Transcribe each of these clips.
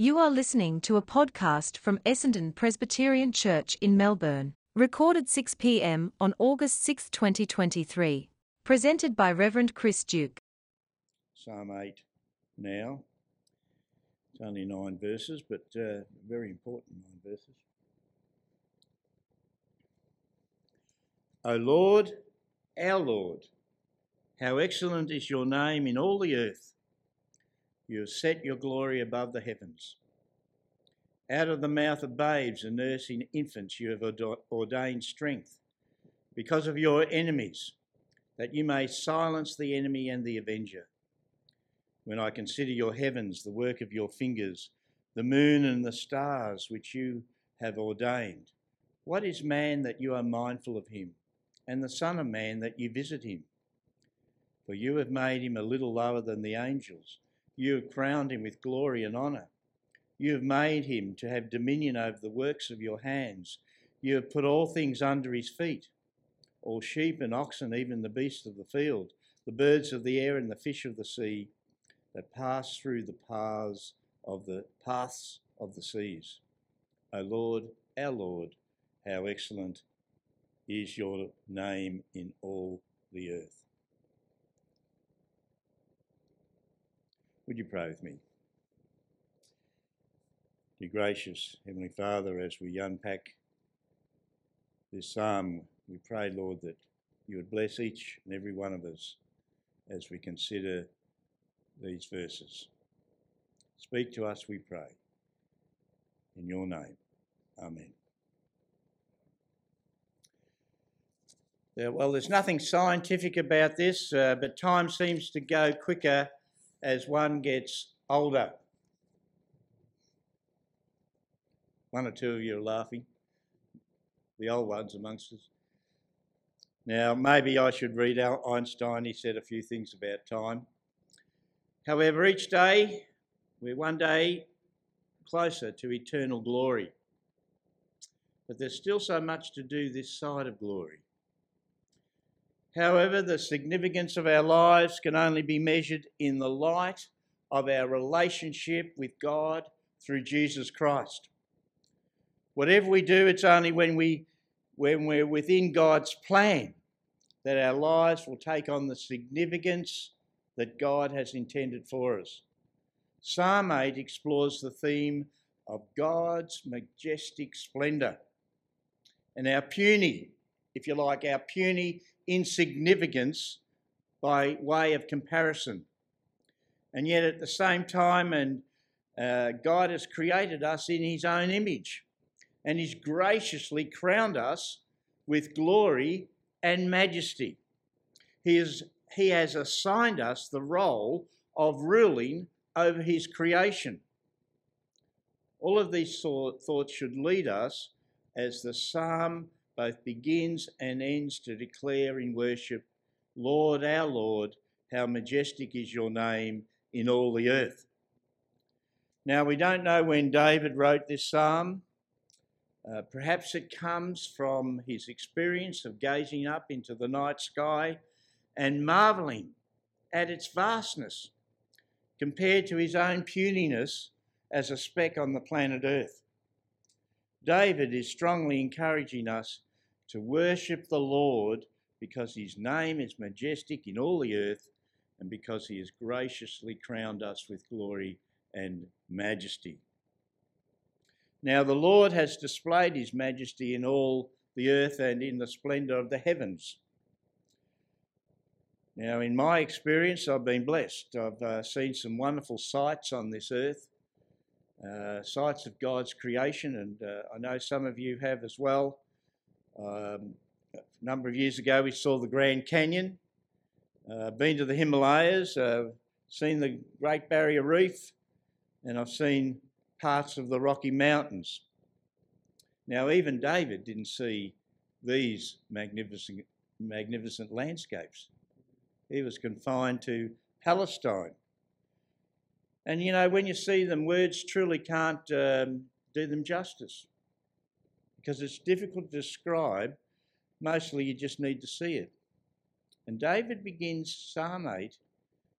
You are listening to a podcast from Essendon Presbyterian Church in Melbourne, recorded 6 p.m. on August 6, 2023. Presented by Reverend Chris Duke. Psalm 8 now. It's only nine verses, but uh, very important nine verses. O Lord, our Lord, how excellent is your name in all the earth. You have set your glory above the heavens. Out of the mouth of babes and nursing infants, you have ordained strength because of your enemies, that you may silence the enemy and the avenger. When I consider your heavens, the work of your fingers, the moon and the stars which you have ordained, what is man that you are mindful of him, and the Son of Man that you visit him? For you have made him a little lower than the angels you have crowned him with glory and honour. You have made him to have dominion over the works of your hands. You have put all things under his feet all sheep and oxen, even the beasts of the field, the birds of the air and the fish of the sea that pass through the paths of the paths of the seas. O Lord, our Lord, how excellent is your name in all the earth. Would you pray with me? Dear gracious Heavenly Father, as we unpack this psalm, we pray, Lord, that you would bless each and every one of us as we consider these verses. Speak to us, we pray. In your name. Amen. well, there's nothing scientific about this, uh, but time seems to go quicker as one gets older. One or two of you are laughing, the old ones amongst us. Now, maybe I should read out Einstein. He said a few things about time. However, each day, we're one day closer to eternal glory. But there's still so much to do this side of glory. However, the significance of our lives can only be measured in the light of our relationship with God through Jesus Christ. Whatever we do, it's only when, we, when we're within God's plan that our lives will take on the significance that God has intended for us. Psalm 8 explores the theme of God's majestic splendour and our puny, if you like, our puny insignificance by way of comparison. And yet, at the same time, and uh, God has created us in His own image, and He's graciously crowned us with glory and majesty. He, he has assigned us the role of ruling over His creation. All of these thoughts should lead us as the psalm both begins and ends to declare in worship, Lord, our Lord, how majestic is your name in all the earth. Now, we don't know when David wrote this psalm. Uh, perhaps it comes from his experience of gazing up into the night sky and marvelling at its vastness compared to his own puniness as a speck on the planet Earth. David is strongly encouraging us to worship the Lord because his name is majestic in all the earth and because he has graciously crowned us with glory and majesty. Now, the Lord has displayed his majesty in all the earth and in the splendour of the heavens. Now, in my experience, I've been blessed. I've uh, seen some wonderful sights on this earth, uh, sights of God's creation, and uh, I know some of you have as well. Um, a number of years ago, we saw the Grand Canyon, uh, been to the Himalayas, uh, seen the Great Barrier Reef, and I've seen parts of the Rocky Mountains. Now, even David didn't see these magnificent, magnificent landscapes. He was confined to Palestine. And you know, when you see them, words truly can't um, do them justice because it's difficult to describe. Mostly you just need to see it. And David begins Psalm 8,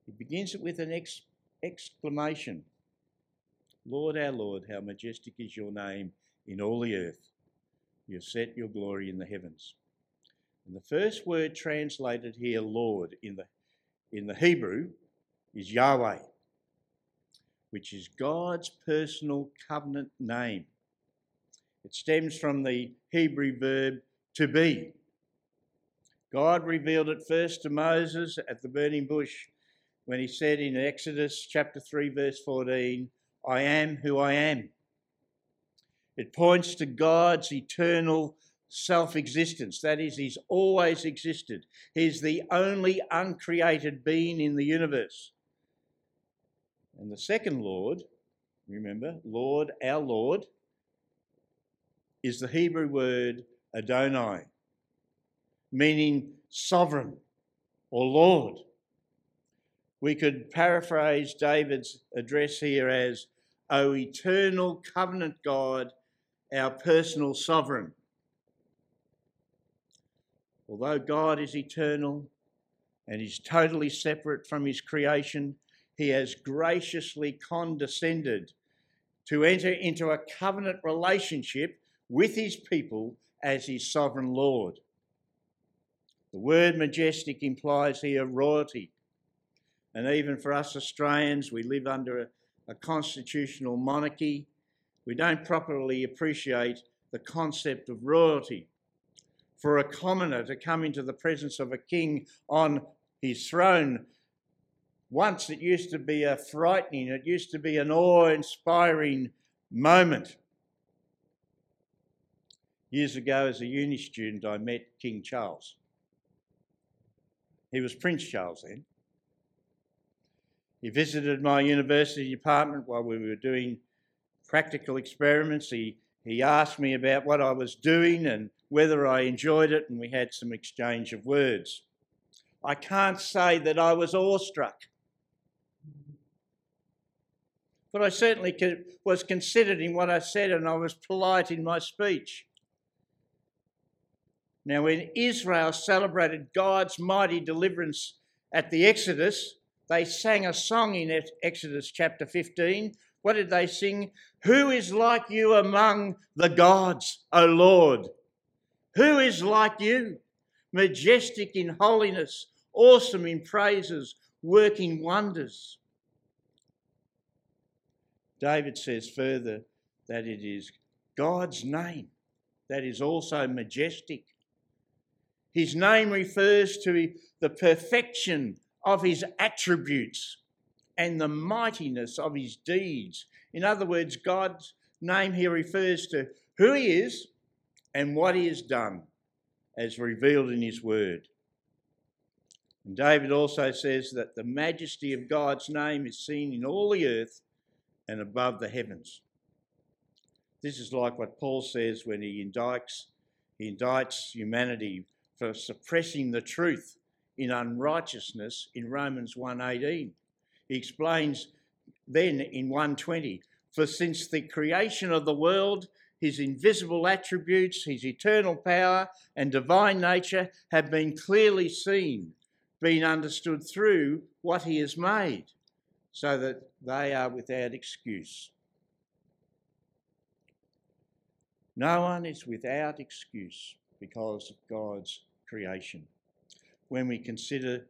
he begins it with an ex- exclamation. Lord our Lord, how majestic is your name in all the earth. You have set your glory in the heavens. And the first word translated here, Lord, in the, in the Hebrew is Yahweh, which is God's personal covenant name. It stems from the Hebrew verb to be. God revealed it first to Moses at the burning bush when he said in Exodus chapter 3, verse 14, I am who I am. It points to God's eternal self existence. That is, He's always existed. He's the only uncreated being in the universe. And the second Lord, remember, Lord, our Lord, is the Hebrew word Adonai, meaning sovereign or Lord. We could paraphrase David's address here as, O eternal covenant God, our personal sovereign. Although God is eternal and is totally separate from his creation, he has graciously condescended to enter into a covenant relationship with his people as his sovereign Lord. The word majestic implies here royalty. And even for us Australians, we live under a, a constitutional monarchy. We don't properly appreciate the concept of royalty. For a commoner to come into the presence of a king on his throne, once it used to be a frightening, it used to be an awe inspiring moment. Years ago, as a uni student, I met King Charles. He was Prince Charles then. He visited my university department while we were doing practical experiments. He, he asked me about what I was doing and whether I enjoyed it, and we had some exchange of words. I can't say that I was awestruck, but I certainly was considered in what I said, and I was polite in my speech. Now, when Israel celebrated God's mighty deliverance at the Exodus, they sang a song in Exodus chapter 15. What did they sing? Who is like you among the gods, O Lord? Who is like you? Majestic in holiness, awesome in praises, working wonders. David says further that it is God's name that is also majestic his name refers to the perfection of his attributes and the mightiness of his deeds. In other words, God's name here refers to who he is and what he has done as revealed in his word. And David also says that the majesty of God's name is seen in all the earth and above the heavens. This is like what Paul says when he indicts, he indicts humanity for suppressing the truth in unrighteousness in Romans 1:18. He explains then in 120, for since the creation of the world his invisible attributes, his eternal power and divine nature have been clearly seen, being understood through what he has made, so that they are without excuse. No one is without excuse because of God's creation. When we consider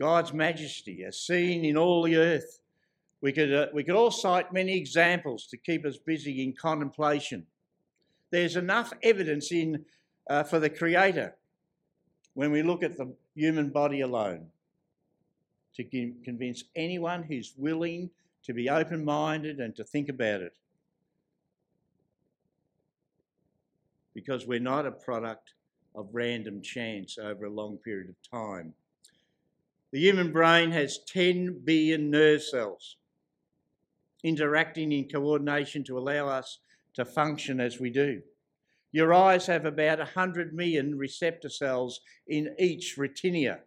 God's majesty as seen in all the earth, we could, uh, we could all cite many examples to keep us busy in contemplation. There's enough evidence in, uh, for the Creator when we look at the human body alone to convince anyone who's willing to be open minded and to think about it. Because we're not a product of random chance over a long period of time. The human brain has 10 billion nerve cells interacting in coordination to allow us to function as we do. Your eyes have about 100 million receptor cells in each retina,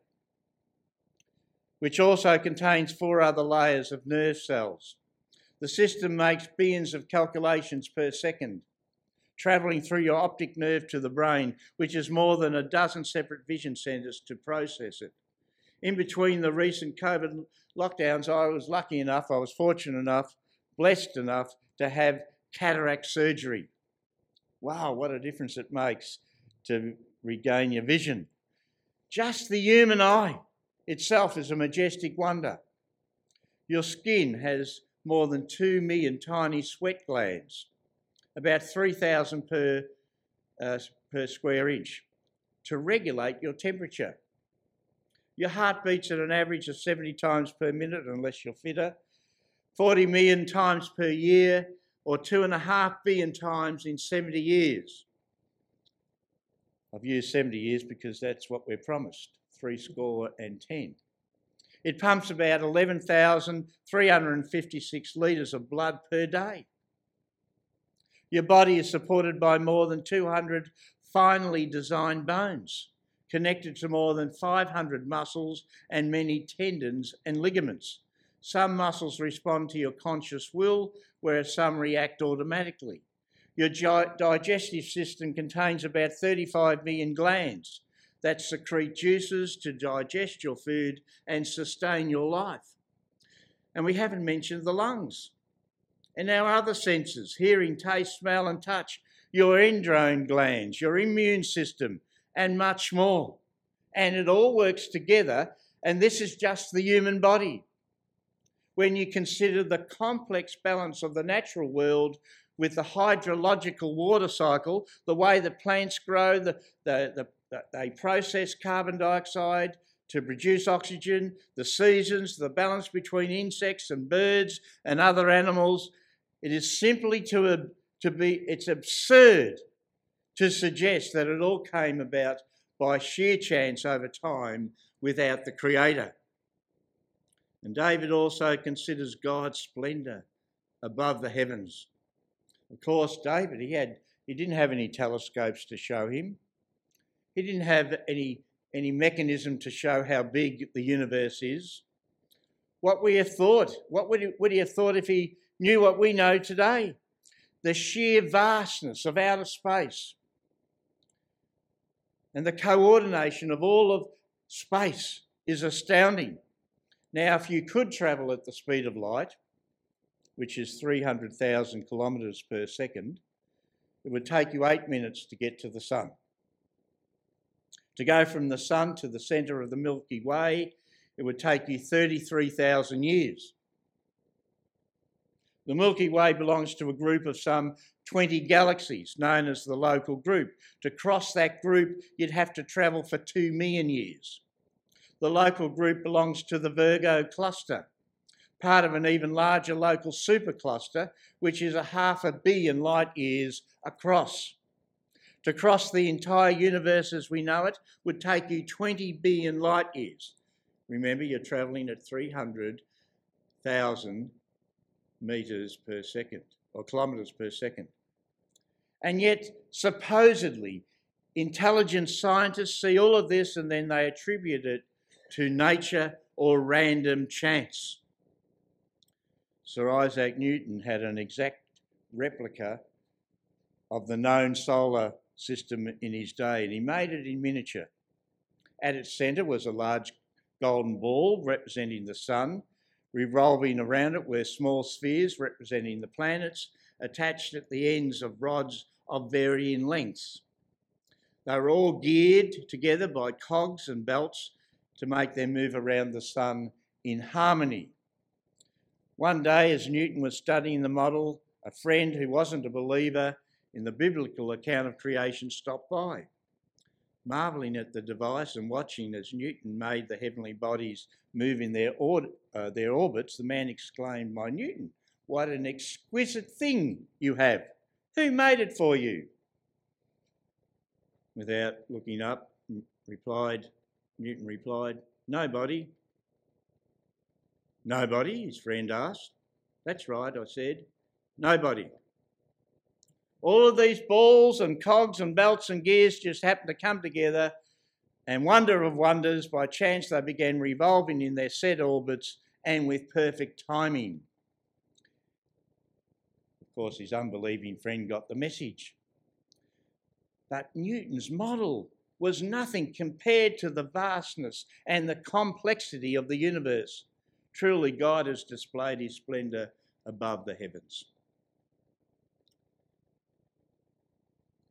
which also contains four other layers of nerve cells. The system makes billions of calculations per second travelling through your optic nerve to the brain, which is more than a dozen separate vision centres to process it. In between the recent COVID lockdowns, I was lucky enough, I was fortunate enough blessed enough to have cataract surgery. Wow, what a difference it makes to regain your vision. Just the human eye itself is a majestic wonder. Your skin has more than 2 million tiny sweat glands, about 3,000 per, uh, per square inch, to regulate your temperature. Your heart beats at an average of 70 times per minute, unless you're fitter, 40 million times per year, or two and a half billion times in 70 years. I've used 70 years because that's what we're promised three score and ten. It pumps about 11,356 litres of blood per day. Your body is supported by more than 200 finely designed bones, connected to more than 500 muscles and many tendons and ligaments. Some muscles respond to your conscious will, whereas some react automatically. Your digestive system contains about 35 million glands that secrete juices to digest your food and sustain your life. And we haven't mentioned the lungs. And our other senses hearing, taste, smell, and touch, your endocrine glands, your immune system, and much more. And it all works together, and this is just the human body. When you consider the complex balance of the natural world with the hydrological water cycle, the way the plants grow, the, the, the, they process carbon dioxide to produce oxygen, the seasons, the balance between insects and birds and other animals. It is simply to, to be, it's absurd to suggest that it all came about by sheer chance over time without the Creator. And David also considers God's splendour above the heavens. Of course, David, he had he didn't have any telescopes to show him. He didn't have any, any mechanism to show how big the universe is. What we have thought, what would he, would he have thought if he knew what we know today? The sheer vastness of outer space and the coordination of all of space is astounding. Now, if you could travel at the speed of light, which is 300,000 kilometres per second, it would take you eight minutes to get to the sun. To go from the sun to the centre of the Milky Way, it would take you 33,000 years. The Milky Way belongs to a group of some 20 galaxies known as the local group. To cross that group, you'd have to travel for 2 million years. The local group belongs to the Virgo cluster, part of an even larger local supercluster, which is a half a billion light years across. To cross the entire universe as we know it would take you 20 billion light years. Remember, you're travelling at 300,000 metres per second, or kilometres per second. And yet, supposedly, intelligent scientists see all of this and then they attribute it to nature or random chance. Sir Isaac Newton had an exact replica of the known solar system in his day, and he made it in miniature. At its centre was a large golden ball representing the sun. Revolving around it were small spheres representing the planets, attached at the ends of rods of varying lengths. They were all geared together by cogs and belts to make them move around the sun in harmony. One day, as Newton was studying the model, a friend who wasn't a believer in the biblical account of creation stopped by. Marvelling at the device and watching as Newton made the heavenly bodies move in their, or, uh, their orbits, the man exclaimed, My Newton, what an exquisite thing you have! Who made it for you? Without looking up, replied, Newton replied, Nobody. Nobody, his friend asked. That's right, I said. Nobody. All of these balls and cogs and belts and gears just happened to come together, and wonder of wonders, by chance they began revolving in their set orbits and with perfect timing. Of course, his unbelieving friend got the message. But Newton's model was nothing compared to the vastness and the complexity of the universe. Truly, God has displayed his splendour above the heavens.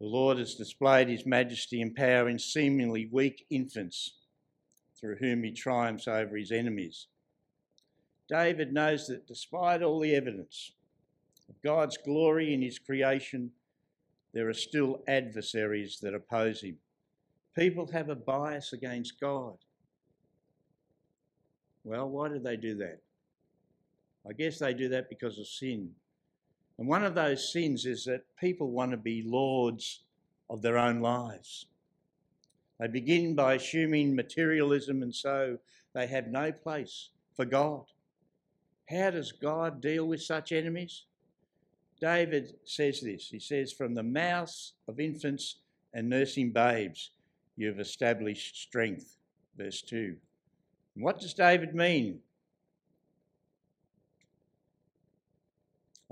The Lord has displayed his majesty and power in seemingly weak infants, through whom he triumphs over his enemies. David knows that despite all the evidence of God's glory in his creation, there are still adversaries that oppose him. People have a bias against God. Well, why do they do that? I guess they do that because of sin. And one of those sins is that people want to be lords of their own lives. They begin by assuming materialism, and so they have no place for God. How does God deal with such enemies? David says this. He says, From the mouths of infants and nursing babes, you have established strength. Verse 2. And what does David mean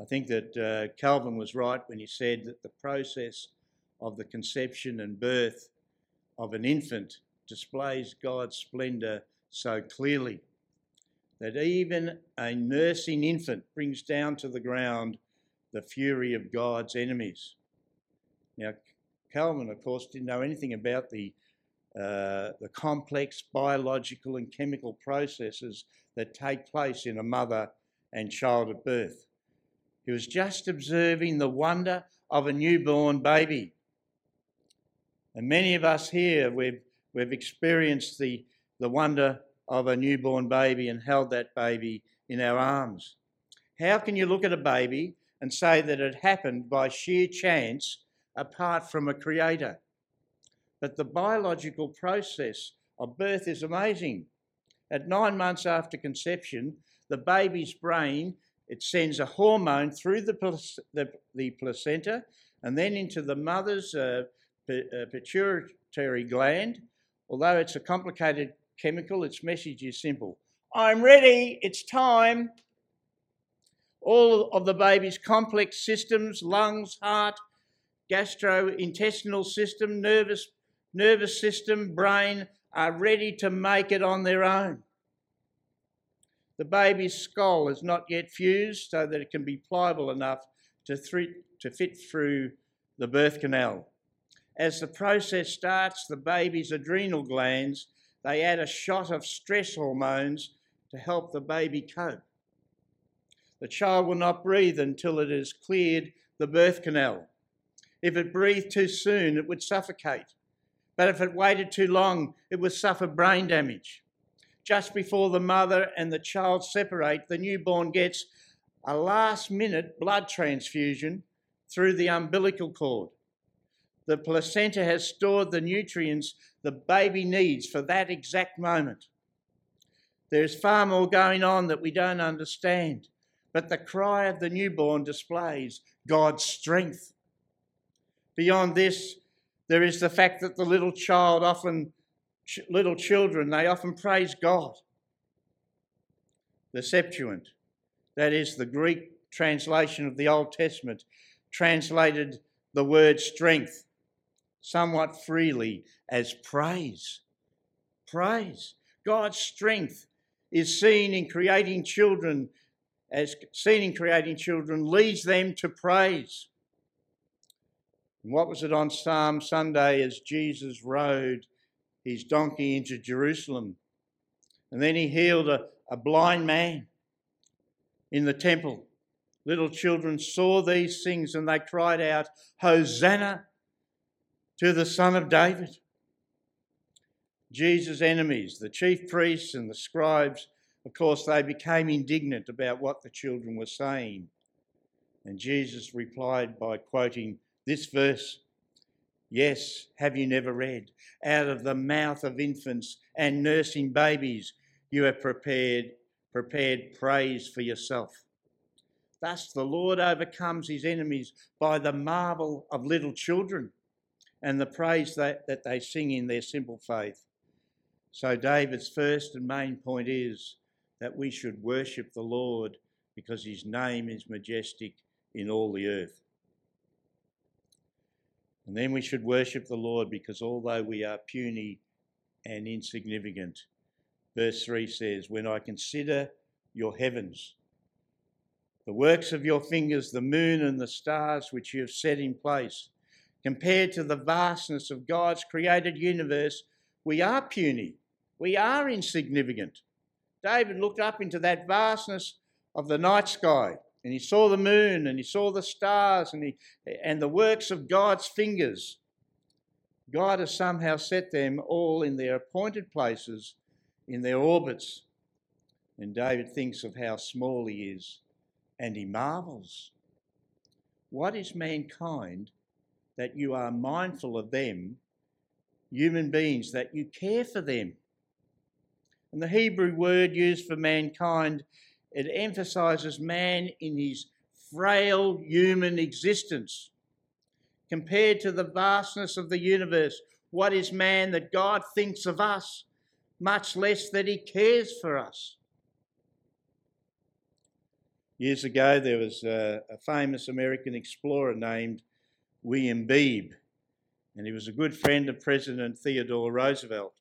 I think that uh, Calvin was right when he said that the process of the conception and birth of an infant displays God's splendour so clearly that even a nursing infant brings down to the ground the fury of God's enemies. Now, Calvin, of course, didn't know anything about the, uh, the complex biological and chemical processes that take place in a mother and child at birth. He was just observing the wonder of a newborn baby. And many of us here, we've, we've experienced the, the wonder of a newborn baby and held that baby in our arms. How can you look at a baby and say that it happened by sheer chance apart from a creator? But the biological process of birth is amazing. At nine months after conception, the baby's brain it sends a hormone through the, the, the placenta and then into the mother's uh, uh, pituitary gland. Although it's a complicated chemical, its message is simple I'm ready, it's time. All of the baby's complex systems lungs, heart, gastrointestinal system, nervous, nervous system, brain are ready to make it on their own. The baby's skull is not yet fused so that it can be pliable enough to, th- to fit through the birth canal. As the process starts, the baby's adrenal glands, they add a shot of stress hormones to help the baby cope. The child will not breathe until it has cleared the birth canal. If it breathed too soon, it would suffocate. But if it waited too long, it would suffer brain damage just before the mother and the child separate, the newborn gets a last minute blood transfusion through the umbilical cord. The placenta has stored the nutrients the baby needs for that exact moment. There's far more going on that we don't understand, but the cry of the newborn displays God's strength. Beyond this, there is the fact that the little child often little children, they often praise God. The Septuagint, that is the Greek translation of the Old Testament, translated the word strength somewhat freely as praise. Praise. God's strength is seen in creating children, as seen in creating children, leads them to praise. And what was it on Palm Sunday as Jesus rode his donkey into Jerusalem. And then he healed a, a blind man in the temple. Little children saw these things and they cried out, Hosanna to the Son of David. Jesus' enemies, the chief priests and the scribes, of course, they became indignant about what the children were saying. And Jesus replied by quoting this verse Yes, have you never read? Out of the mouth of infants and nursing babies, you have prepared, prepared praise for yourself. Thus, the Lord overcomes his enemies by the marvel of little children and the praise that, that they sing in their simple faith. So, David's first and main point is that we should worship the Lord because his name is majestic in all the earth. And then we should worship the Lord because although we are puny and insignificant, verse 3 says, When I consider your heavens, the works of your fingers, the moon and the stars which you have set in place. Compared to the vastness of God's created universe, we are puny. We are insignificant. David looked up into that vastness of the night sky and he saw the moon and he saw the stars and, he, and the works of God's fingers. God has somehow set them all in their appointed places, in their orbits. And David thinks of how small he is and he marvels. What is mankind that you are mindful of them, human beings, that you care for them? And the Hebrew word used for mankind, it emphasizes man in his frail human existence. Compared to the vastness of the universe, what is man that God thinks of us, much less that he cares for us? Years ago, there was a, a famous American explorer named William Beebe, and he was a good friend of President Theodore Roosevelt.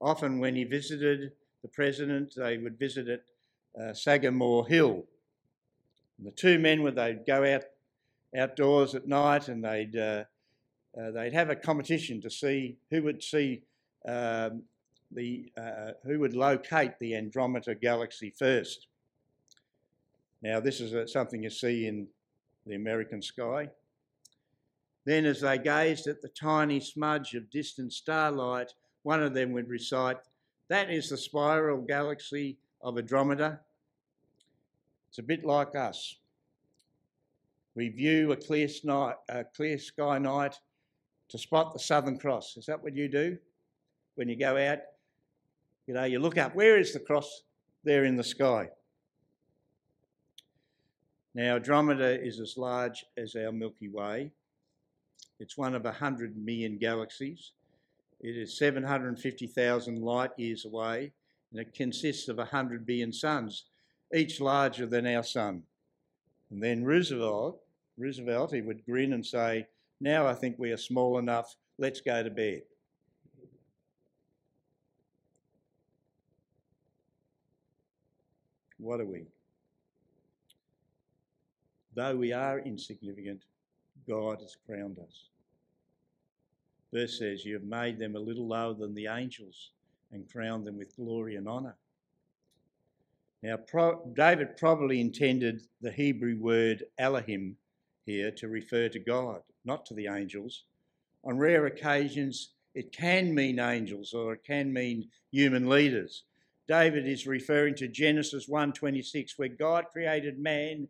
Often, when he visited the president, they would visit at uh, Sagamore Hill. And the two men would they'd go out outdoors at night and they'd uh, uh, they'd have a competition to see who would see um, the uh, who would locate the Andromeda galaxy first. Now, this is uh, something you see in the American sky. Then, as they gazed at the tiny smudge of distant starlight, one of them would recite, That is the spiral galaxy of Andromeda. It's a bit like us. We view a clear, a clear sky night to spot the Southern Cross. Is that what you do when you go out? You know, you look up, where is the cross? There in the sky. Now, Andromeda is as large as our Milky Way. It's one of 100 million galaxies. It is 750,000 light years away, and it consists of 100 billion suns, each larger than our sun. And then Roosevelt, Roosevelt, he would grin and say, Now I think we are small enough, let's go to bed. What are we? Though we are insignificant, God has crowned us. Verse says, You have made them a little lower than the angels and crown them with glory and honour. Now, Pro- David probably intended the Hebrew word Elohim here to refer to God, not to the angels. On rare occasions, it can mean angels or it can mean human leaders. David is referring to Genesis 1:26 where God created man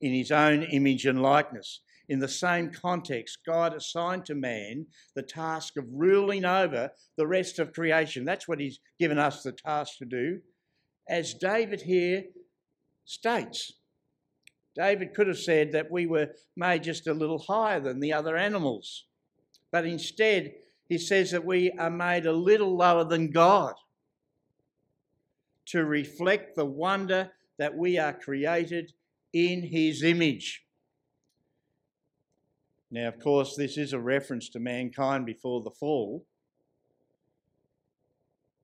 in his own image and likeness. In the same context, God assigned to man the task of ruling over the rest of creation. That's what he's given us the task to do. As David here states, David could have said that we were made just a little higher than the other animals. But instead, he says that we are made a little lower than God to reflect the wonder that we are created in his image. Now, of course, this is a reference to mankind before the fall,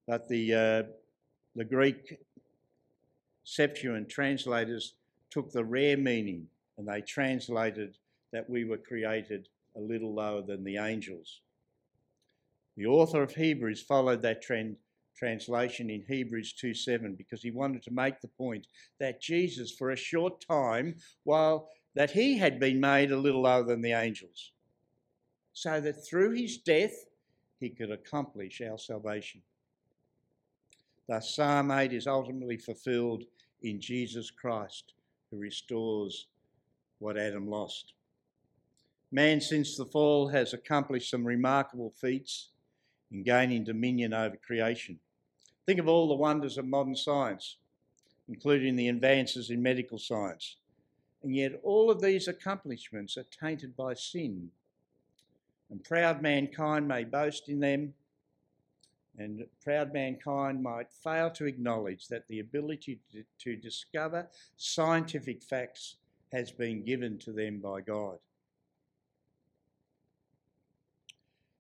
but the, uh, the Greek Septuagint translators took the rare meaning and they translated that we were created a little lower than the angels. The author of Hebrews followed that trend translation in Hebrews 2 7 because he wanted to make the point that Jesus, for a short time, while that he had been made a little lower than the angels, so that through his death he could accomplish our salvation. Thus, Psalm 8 is ultimately fulfilled in Jesus Christ, who restores what Adam lost. Man, since the fall, has accomplished some remarkable feats in gaining dominion over creation. Think of all the wonders of modern science, including the advances in medical science. And yet, all of these accomplishments are tainted by sin. And proud mankind may boast in them, and proud mankind might fail to acknowledge that the ability to, discover scientific facts has been given to them by God.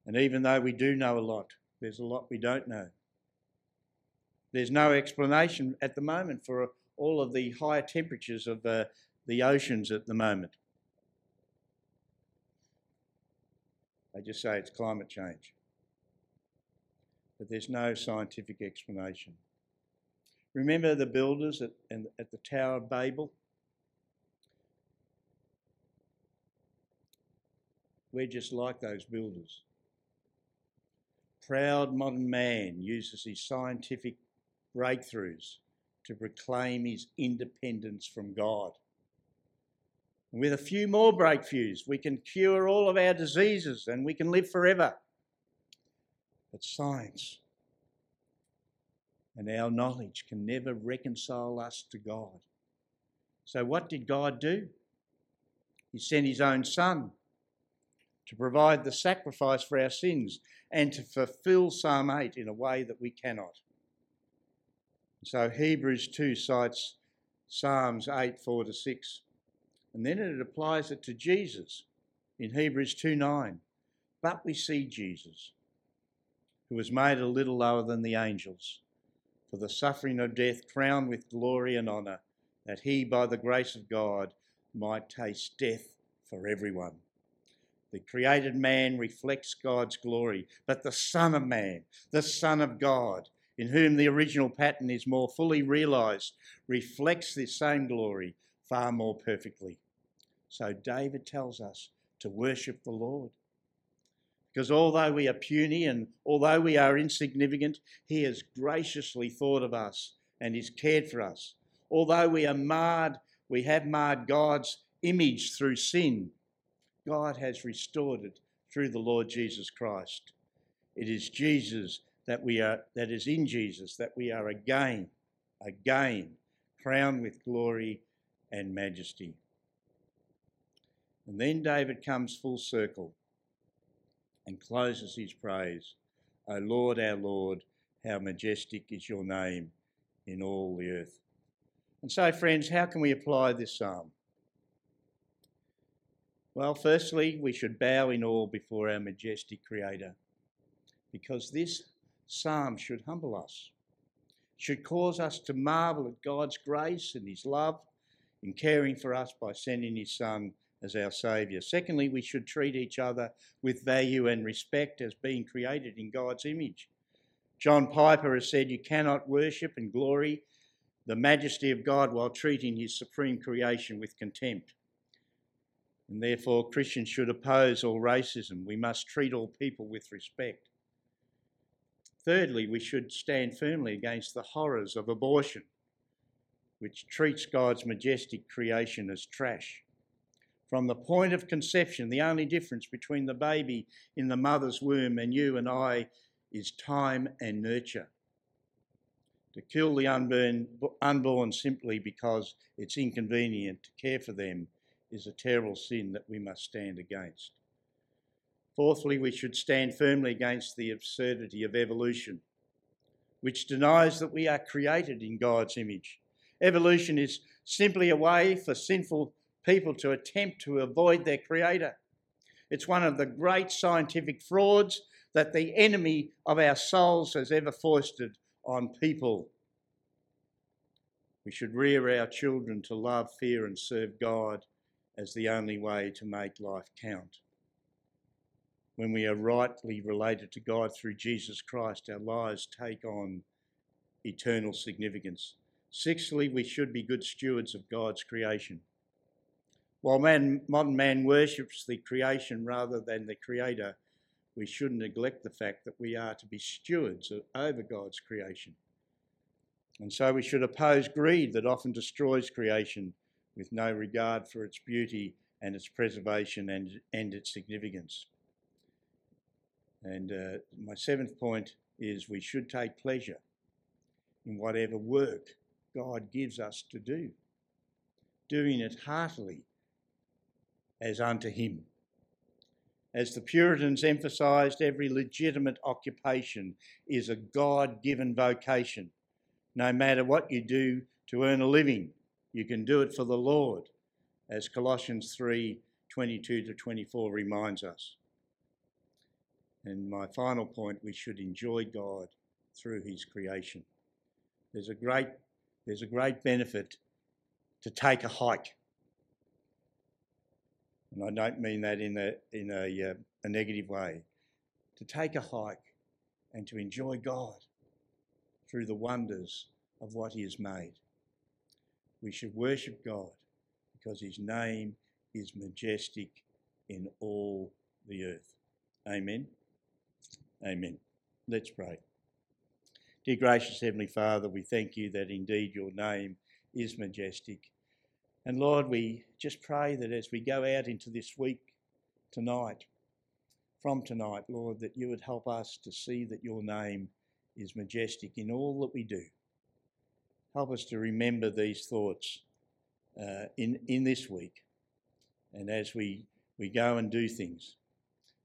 And even though we do know a lot, there's a lot we don't know. There's no explanation at the moment for all of the higher temperatures of uh, the oceans at the moment. They just say it's climate change. But there's no scientific explanation. Remember the builders at, at the Tower of Babel? We're just like those builders. Proud modern man uses his scientific breakthroughs to proclaim his independence from God. With a few more breakthroughs, we can cure all of our diseases and we can live forever. But science and our knowledge can never reconcile us to God. So, what did God do? He sent His own Son to provide the sacrifice for our sins and to fulfill Psalm 8 in a way that we cannot. So Hebrews 2 cites Psalms 8, 4 to 6. And then it applies it to Jesus in Hebrews 2 9. But we see Jesus, who was made a little lower than the angels, for the suffering of death crowned with glory and honour, that he, by the grace of God, might taste death for everyone. The created man reflects God's glory, but the Son of Man, the Son of God, in whom the original pattern is more fully realised, reflects this same glory far more perfectly. So David tells us to worship the Lord. Because although we are puny and although we are insignificant, He has graciously thought of us and is cared for us. Although we are marred, we have marred God's image through sin God has restored it through the Lord Jesus Christ. It is Jesus that we are, that is in Jesus, that we are again, again crowned with glory and majesty. And then David comes full circle and closes his praise. O Lord, our Lord, how majestic is your name in all the earth. And so, friends, how can we apply this psalm? Well, firstly, we should bow in awe before our majestic Creator, because this psalm should humble us, should cause us to marvel at God's grace and His love in caring for us by sending His Son as our Saviour. Secondly, we should treat each other with value and respect as being created in God's image. John Piper has said, You cannot worship and glory the majesty of God while treating His supreme creation with contempt. And therefore, Christians should oppose all racism. We must treat all people with respect. Thirdly, we should stand firmly against the horrors of abortion, which treats God's majestic creation as trash. From the point of conception, the only difference between the baby in the mother's womb and you and I is time and nurture. To kill the unborn, unborn simply because it's inconvenient to care for them is a terrible sin that we must stand against. Fourthly, we should stand firmly against the absurdity of evolution, which denies that we are created in God's image. Evolution is simply a way for sinful people to attempt to avoid their Creator. It's one of the great scientific frauds that the enemy of our souls has ever foisted on people. We should rear our children to love, fear, and serve God as the only way to make life count. When we are rightly related to God through Jesus Christ, our lives take on eternal significance. Sixthly, we should be good stewards of God's creation. While man, modern man worships the creation rather than the Creator, we shouldn't neglect the fact that we are to be stewards over God's creation. And so we should oppose greed that often destroys creation with no regard for its beauty and its preservation and, and its significance. And uh, my seventh point is we should take pleasure in whatever work God gives us to do, doing it heartily as unto Him. As the Puritans emphasised, every legitimate occupation is a God given vocation, no matter what you do to earn a living you can do it for the Lord, as Colossians 3 22 to 24 reminds us. And my final point we should enjoy God through His creation. There's a great there's a great benefit to take a hike. And I don't mean that in a, in a, uh, a negative way. To take a hike and to enjoy God through the wonders of what He has made. We should worship God because His name is majestic in all the earth. Amen. Amen. Let's pray. Dear gracious Heavenly Father, we thank you that indeed your name is majestic. And Lord, we just pray that as we go out into this week tonight, from tonight, Lord, that you would help us to see that your name is majestic in all that we do. Help us to remember these thoughts uh, in, in this week and as we, we go and do things.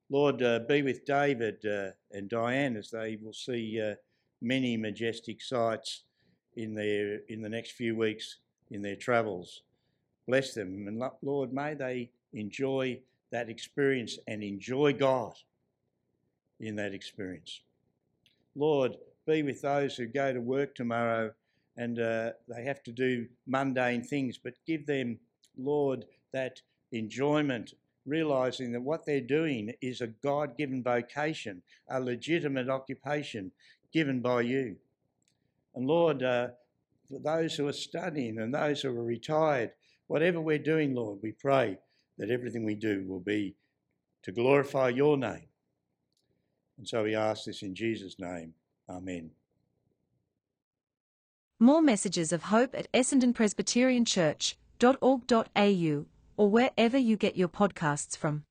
Lord, uh, be with David uh, and Diane as they will see uh, many majestic sights in their in the next few weeks in their travels. Bless them, and Lord, may they enjoy that experience and enjoy God in that experience. Lord, be with those who go to work tomorrow and uh, they have to do mundane things, but give them, Lord, that enjoyment, realizing that what they're doing is a God given vocation, a legitimate occupation given by you. And Lord, uh, for those who are studying and those who are retired, whatever we're doing, Lord, we pray that everything we do will be to glorify your name. And so we ask this in Jesus' name. Amen. More messages of hope at Essendon Presbyterian Church.org.au or wherever you get your podcasts from.